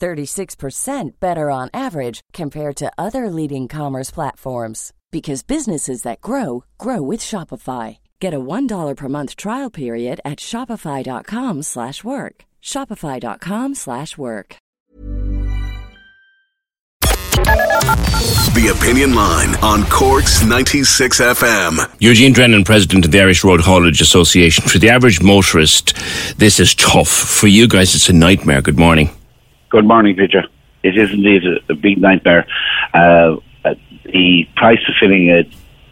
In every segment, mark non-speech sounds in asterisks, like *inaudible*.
36% better on average compared to other leading commerce platforms because businesses that grow grow with Shopify. Get a $1 per month trial period at shopify.com/work. shopify.com/work. The Opinion Line on Cork's 96 FM. Eugene Drennan, president of the Irish Road Haulage Association. For the average motorist, this is tough. For you guys, it's a nightmare. Good morning. Good morning, Peter. It is indeed a, a big nightmare. Uh, the price of filling a,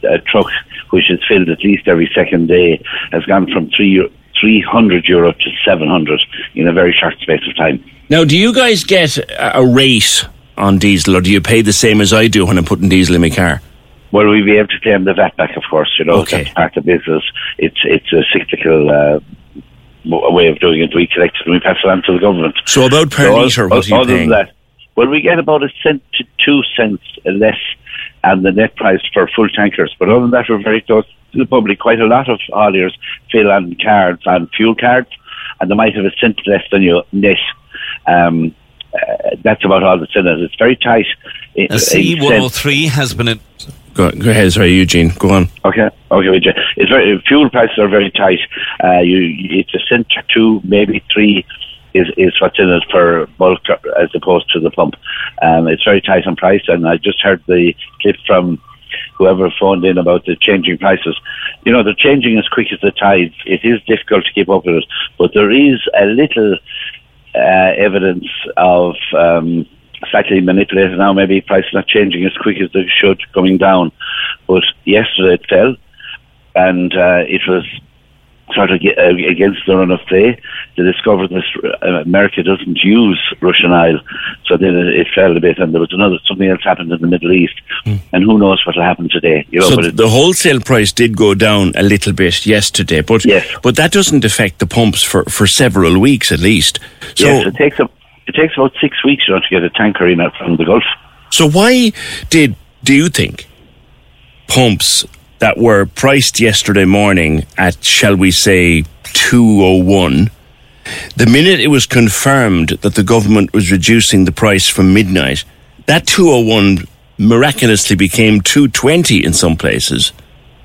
a, truck, which is filled at least every second day, has gone from three, 300 euro to 700 in a very short space of time. Now, do you guys get a rate on diesel, or do you pay the same as I do when I'm putting diesel in my car? Well, we'll be able to claim the VAT back, of course. You know, okay. that's part of business. It's it's a cyclical uh, way of doing it. We collect it and we pass it on to the government. So about per so litre, what are you paying? That, well, we get about a cent to two cents less and the net price for full tankers. But other than that, we're very close to the public. Quite a lot of hauliers fill on cards, on fuel cards, and they might have a cent less than your net. Um, uh, that's about all that's in it. It's very tight. A C103 has been a Go, go ahead, sorry, Eugene. Go on. Okay, okay, Eugene. It's very fuel prices are very tight. Uh, you, it's a cent two, maybe three, is is what's in it for bulk as opposed to the pump. Um, it's very tight on price, and I just heard the clip from whoever phoned in about the changing prices. You know, they're changing as quick as the tides. It is difficult to keep up with it, but there is a little uh, evidence of. Um, slightly manipulated now. Maybe prices not changing as quick as they should, coming down. But yesterday it fell, and uh, it was sort of against the run of play. They discovered that uh, America doesn't use Russian oil, so then it fell a bit, and there was another something else happened in the Middle East, mm. and who knows what will happen today? You know, so the wholesale price did go down a little bit yesterday, but yes. but that doesn't affect the pumps for, for several weeks at least. So yes, it takes a it takes about six weeks you know, to get a tanker in from the Gulf. So why did do you think pumps that were priced yesterday morning at shall we say two oh one? The minute it was confirmed that the government was reducing the price from midnight, that 201 miraculously became 220 in some places.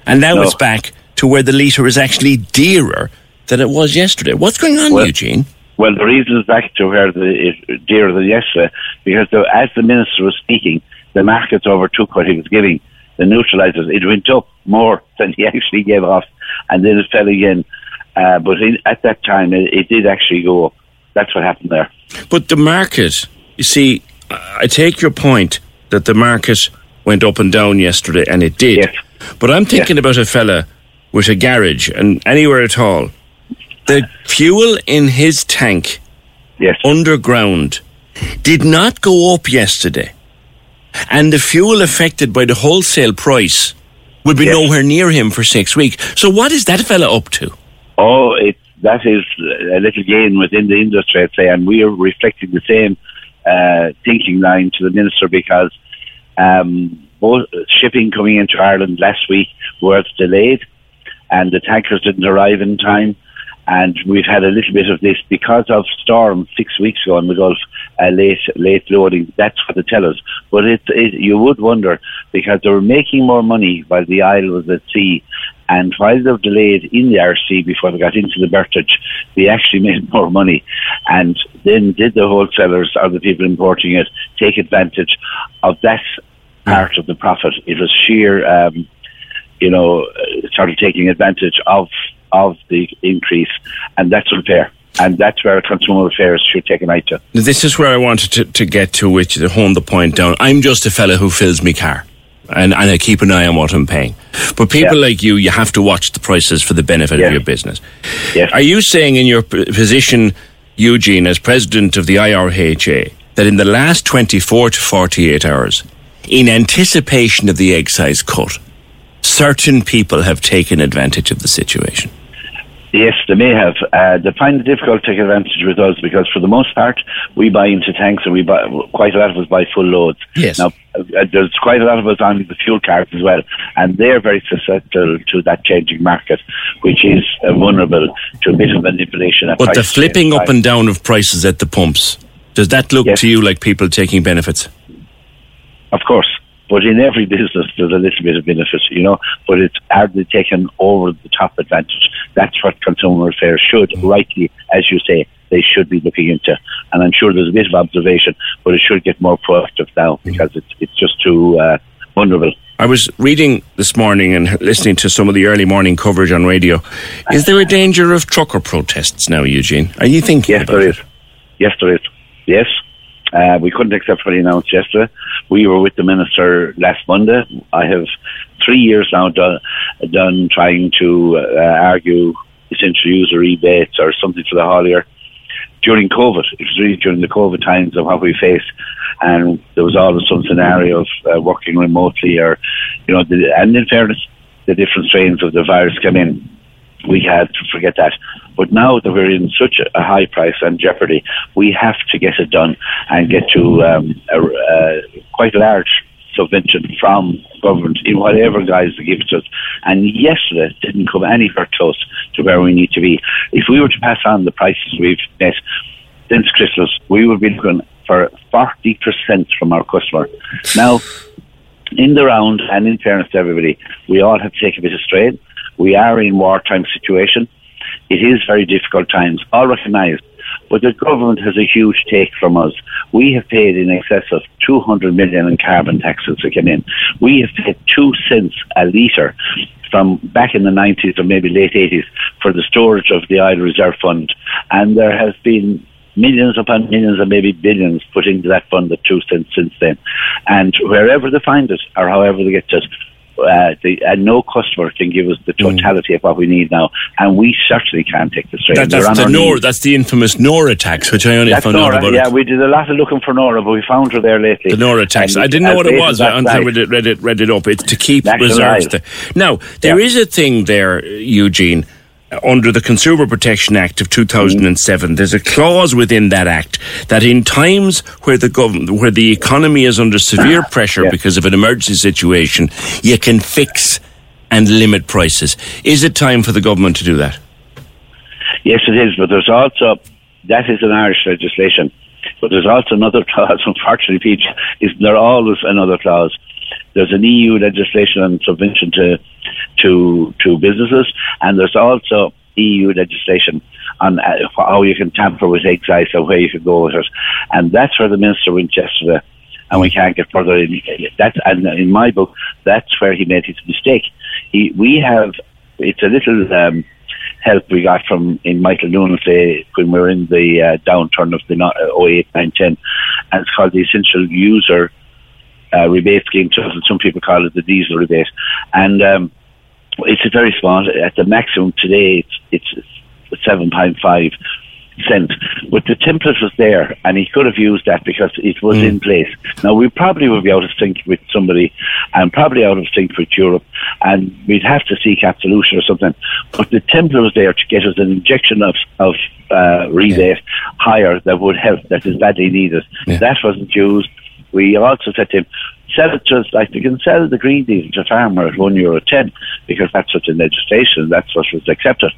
And now no. it's back to where the litre is actually dearer than it was yesterday. What's going on, well, Eugene? Well, the reason is back to where the it, dearer than yesterday, because the, as the minister was speaking, the markets overtook what he was giving. The neutralizers, it went up more *laughs* than he actually gave off, and then it fell again. Uh, but in, at that time, it, it did actually go up. That's what happened there. But the market, you see, I take your point that the market went up and down yesterday, and it did. Yes. But I'm thinking yes. about a fella with a garage and anywhere at all the fuel in his tank yes. underground did not go up yesterday. And the fuel affected by the wholesale price will be yes. nowhere near him for six weeks. So what is that fella up to? Oh, it, that is a little gain within the industry, I'd say, and we are reflecting the same uh, thinking line to the minister because um, both shipping coming into Ireland last week was delayed, and the tankers didn't arrive in time and we've had a little bit of this because of storm six weeks ago in the Gulf, uh, late late loading. That's what they tell us. But it, it, you would wonder because they were making more money while the Isle was at sea, and while they were delayed in the RC before they got into the berthage, they actually *laughs* made more money. And then did the wholesalers or the people importing it take advantage of that part of the profit. It was sheer, um, you know, uh, sort of taking advantage of of the increase, and that's unfair. And that's where consumer affairs should take an eye to. This is where I wanted to, to get to, which to hone the point down. I'm just a fella who fills me car. And, and I keep an eye on what I'm paying. But people yeah. like you, you have to watch the prices for the benefit of your business. Yes. Are you saying in your position, Eugene, as president of the IRHA, that in the last 24 to 48 hours, in anticipation of the excise cut, certain people have taken advantage of the situation? Yes, they may have. Uh, they find it difficult to take advantage with us because, for the most part, we buy into tanks and we buy quite a lot of us buy full loads. Yes. Now, uh, there's quite a lot of us on the fuel cards as well, and they're very susceptible to that changing market, which is uh, vulnerable to a bit of manipulation. But the flipping up and down of prices at the pumps, does that look yes. to you like people taking benefits? Of course. But in every business, there's a little bit of benefit, you know, but it's hardly taken over the top advantage. That's what consumer affairs should, mm. rightly, as you say, they should be looking into. And I'm sure there's a bit of observation, but it should get more proactive now mm. because it's, it's just too uh, vulnerable. I was reading this morning and listening to some of the early morning coverage on radio. Is there a danger of trucker protests now, Eugene? Are you thinking? Yes, there is. Yes, there is. Yes, uh, we couldn't accept what he announced yesterday. We were with the minister last Monday. I have three years now done, done trying to uh, argue essential user rebates or something for the haulier. During COVID, it was really during the COVID times of what we faced, and there was always some scenario of uh, working remotely, or you know, the, and in fairness, the different strains of the virus come in we had to forget that. But now that we're in such a high price and jeopardy, we have to get it done and get to um, a, a quite large subvention from government in whatever guise they give it to us. And yesterday didn't come anywhere close to where we need to be. If we were to pass on the prices we've met since Christmas, we would be looking for 40% from our customer. Now, in the round, and in fairness to everybody, we all have to take a bit of strain. We are in wartime situation. It is very difficult times, all recognised. But the government has a huge take from us. We have paid in excess of 200 million in carbon taxes that came in. We have paid two cents a litre from back in the 90s or maybe late 80s for the storage of the oil reserve fund. And there has been millions upon millions and maybe billions put into that fund at two cents since then. And wherever they find it or however they get it, uh, the, uh, no customer can give us the mm. totality mm. of what we need now, and we certainly can't take the strain. That, that's, the Nora, that's the infamous Nora tax, which I only that's found Nora, out about. Yeah, it. we did a lot of looking for Nora, but we found her there lately. The Nora tax. I didn't know what it was until I read it, read it, read it up. It's to keep reserves. Now, there yeah. is a thing there, Eugene under the Consumer Protection Act of 2007, there's a clause within that act that in times where the government, where the economy is under severe *coughs* pressure yeah. because of an emergency situation, you can fix and limit prices. Is it time for the government to do that? Yes, it is, but there's also, that is an Irish legislation, but there's also another *laughs* clause, unfortunately, PJ, is there always another clause there's an EU legislation on subvention to to to businesses, and there's also EU legislation on uh, how you can tamper with excise and where you can go with it, and that's where the minister went yesterday. And we can't get further in that. And in my book, that's where he made his mistake. He, we have, it's a little um, help we got from in Michael Noonan say when we were in the uh, downturn of the uh, 08, 9, 10, and it's called the essential user uh, rebate scheme some people call it the diesel rebate. And um, it's a very small. At the maximum today, it's it's seven point five cent. But the template was there, and he could have used that because it was mm. in place. Now we probably would be out of sync with somebody, and probably out of sync with Europe, and we'd have to seek absolution or something. But the template was there to get us an injection of of uh, rebate yeah. higher that would help. That is badly needed. Yeah. That wasn't used we also said to him, sell it just like they can sell the green diesel to farmer at one euro ten because that's such a legislation. That's what was accepted.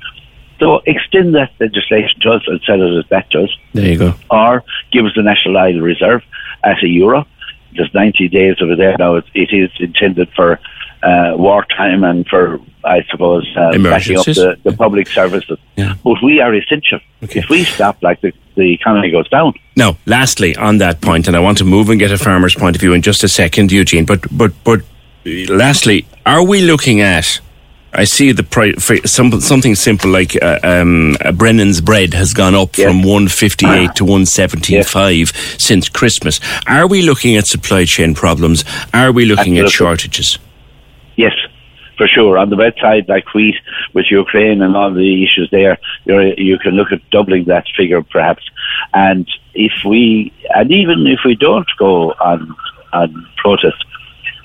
So extend that legislation to us and sell it as that does. There you go. Or give us the National Oil Reserve at a euro. There's 90 days over there now. It, it is intended for uh, wartime and for, I suppose, uh, backing up the, the public services. Yeah. But we are essential. Okay. If we stop, like the the economy goes down. Now, lastly, on that point, and I want to move and get a farmer's point of view in just a second, Eugene. But but but lastly, are we looking at? I see the price for some, something simple like uh, um, Brennan's bread has gone up yes. from 158 to 175 yes. since Christmas. Are we looking at supply chain problems? Are we looking Absolutely. at shortages? Yes, for sure. On the red side, like wheat with Ukraine and all the issues there, you can look at doubling that figure perhaps. And if we, and even if we don't go on on protest,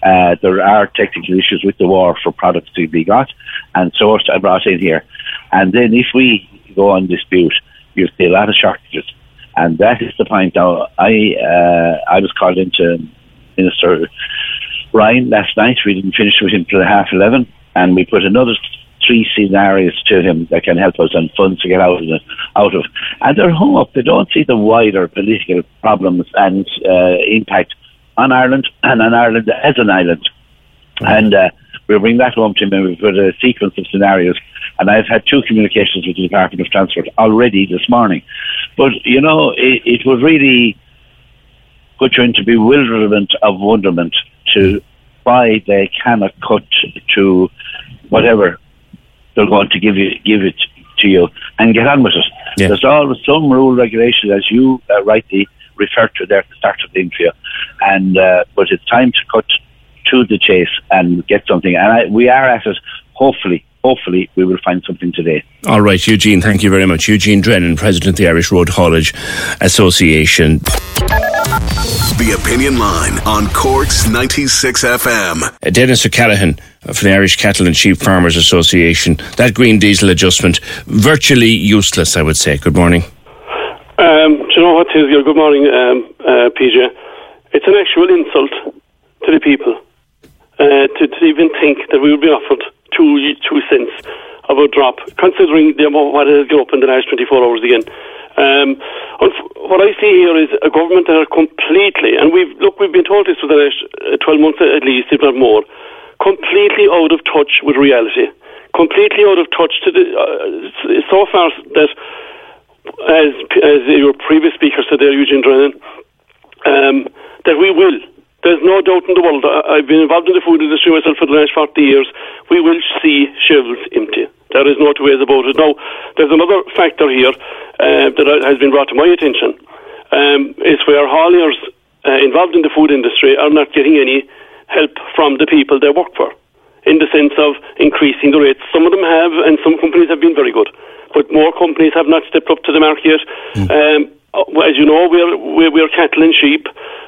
uh, there are technical issues with the war for products to be got and sourced and brought in here. And then if we go on dispute, you see a lot of shortages. And that is the point. Now, I uh, I was called into Minister Ryan last night. We didn't finish with him till half 11, and we put another three scenarios to him that can help us and funds to get out of. The, out of. And they're hung up. They don't see the wider political problems and uh, impact on Ireland and on Ireland as an island. And uh, we'll bring that home to him and we've got a sequence of scenarios. And I've had two communications with the Department of Transport already this morning. But, you know, it, it would really put you into bewilderment of wonderment to why they cannot cut to whatever they're going to give you give it to you and get on with it. Yeah. There's always some rule regulation, as you uh, rightly referred to there at the start of the interview, and uh, but it's time to cut to the chase and get something. And I, we are at it. Hopefully, hopefully we will find something today. All right, Eugene, thank you very much. Eugene Drennan, President of the Irish Road Haulage Association. The Opinion Line on Cork's 96 FM. Uh, Dennis O'Callaghan from the Irish Cattle and Sheep Farmers Association. That green diesel adjustment, virtually useless, I would say. Good morning. Um, do you know what, Tizio? Good morning, um, uh, PJ. It's an actual insult to the people uh, to, to, even think that we would be offered two two cents of a drop, considering the amount what has gone up in the last 24 hours again. Um, what I see here is a government that are completely, and we've look, we've been told this for the last uh, 12 months at least, if not more, completely out of touch with reality, completely out of touch to the uh, so far that, as as your previous speaker said there, Eugene Drennan, um, that we will. There's no doubt in the world. I've been involved in the food industry myself for the last 40 years. We will see shelves empty. There is no two ways about it. Now, there's another factor here uh, that has been brought to my attention. Um, is where hauliers uh, involved in the food industry are not getting any help from the people they work for, in the sense of increasing the rates. Some of them have, and some companies have been very good, but more companies have not stepped up to the mark yet. Mm. Um, as you know, we're, we're, we're cattle and sheep,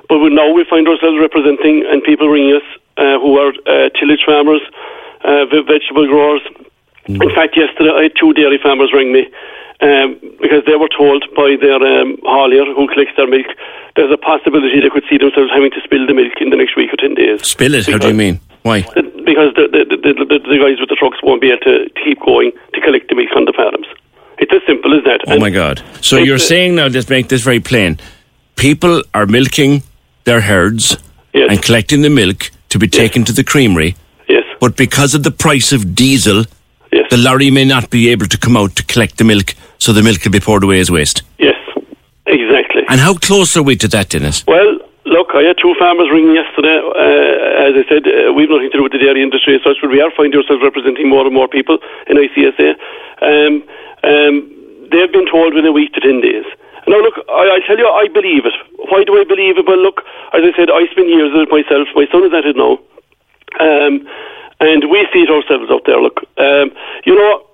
but we, now we find ourselves representing and people ringing us uh, who are uh, tillage farmers, uh, vegetable growers. In fact, yesterday I had two dairy farmers ring me um, because they were told by their um, haulier who collects their milk there's a possibility they could see themselves having to spill the milk in the next week or 10 days. Spill it? How do you mean? Why? Because the, the, the, the, the guys with the trucks won't be able to keep going to collect the milk on the farms. It's as simple as that. Oh and my God. So you're uh, saying now, just make this very plain, people are milking their herds yes. and collecting the milk to be taken yes. to the creamery. Yes. But because of the price of diesel, Yes. The lorry may not be able to come out to collect the milk, so the milk can be poured away as waste. Yes, exactly. And how close are we to that, Dennis? Well, look, I had two farmers ringing yesterday. Uh, as I said, uh, we've nothing to do with the dairy industry as such, but we are finding ourselves representing more and more people in ICSA. Um, um, they've been told within a week to 10 days. Now, look, I, I tell you, I believe it. Why do I believe it? Well, look, as I said, I spent years with it myself. My son is at it now. Um, and we see it ourselves out there. Look, um, you know,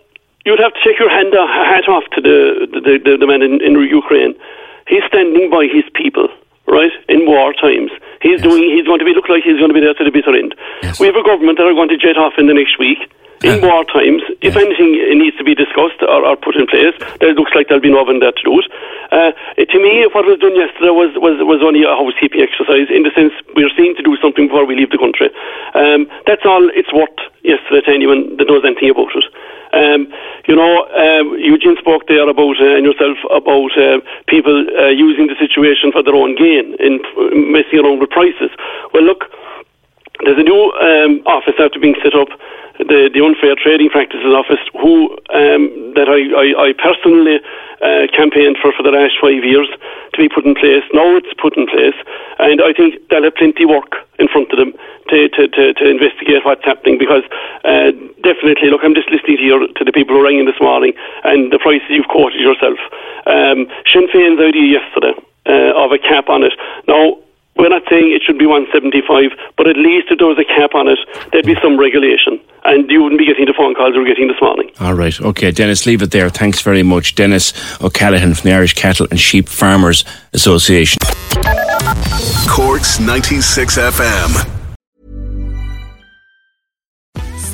you'd have to take your hand uh, hat off to the the, the, the man in, in Ukraine. He's standing by his people, right? In war times, he's yes. doing. He's going to be look like he's going to be there to the bitter end. Yes. We have a government that are going to jet off in the next week in uh, war times, if anything needs to be discussed or, or, put in place, then it looks like there'll be no one there to do it. Uh, to me, what was done yesterday was, was, was only a housekeeping exercise in the sense we're seen to do something before we leave the country. Um, that's all it's worth yesterday to anyone that knows anything about it. Um, you know, um, Eugene spoke there about, uh, and yourself, about uh, people uh, using the situation for their own gain in messing around with prices. Well, look, there's a new um, office after being set up the, the Unfair Trading Practices Office, who um, that I, I, I personally uh, campaigned for for the last five years to be put in place. Now it's put in place, and I think they'll have plenty of work in front of them to, to, to, to investigate what's happening because uh, definitely, look, I'm just listening here to the people who rang in this morning and the prices you've quoted yourself. Um, Sinn Féin's idea yesterday uh, of a cap on it. Now, we're not saying it should be 175, but at least if there was a cap on it, there'd be some regulation. And you wouldn't be getting the phone calls you were getting this morning. All right. Okay, Dennis, leave it there. Thanks very much. Dennis O'Callaghan from the Irish Cattle and Sheep Farmers Association. Corks 96 FM.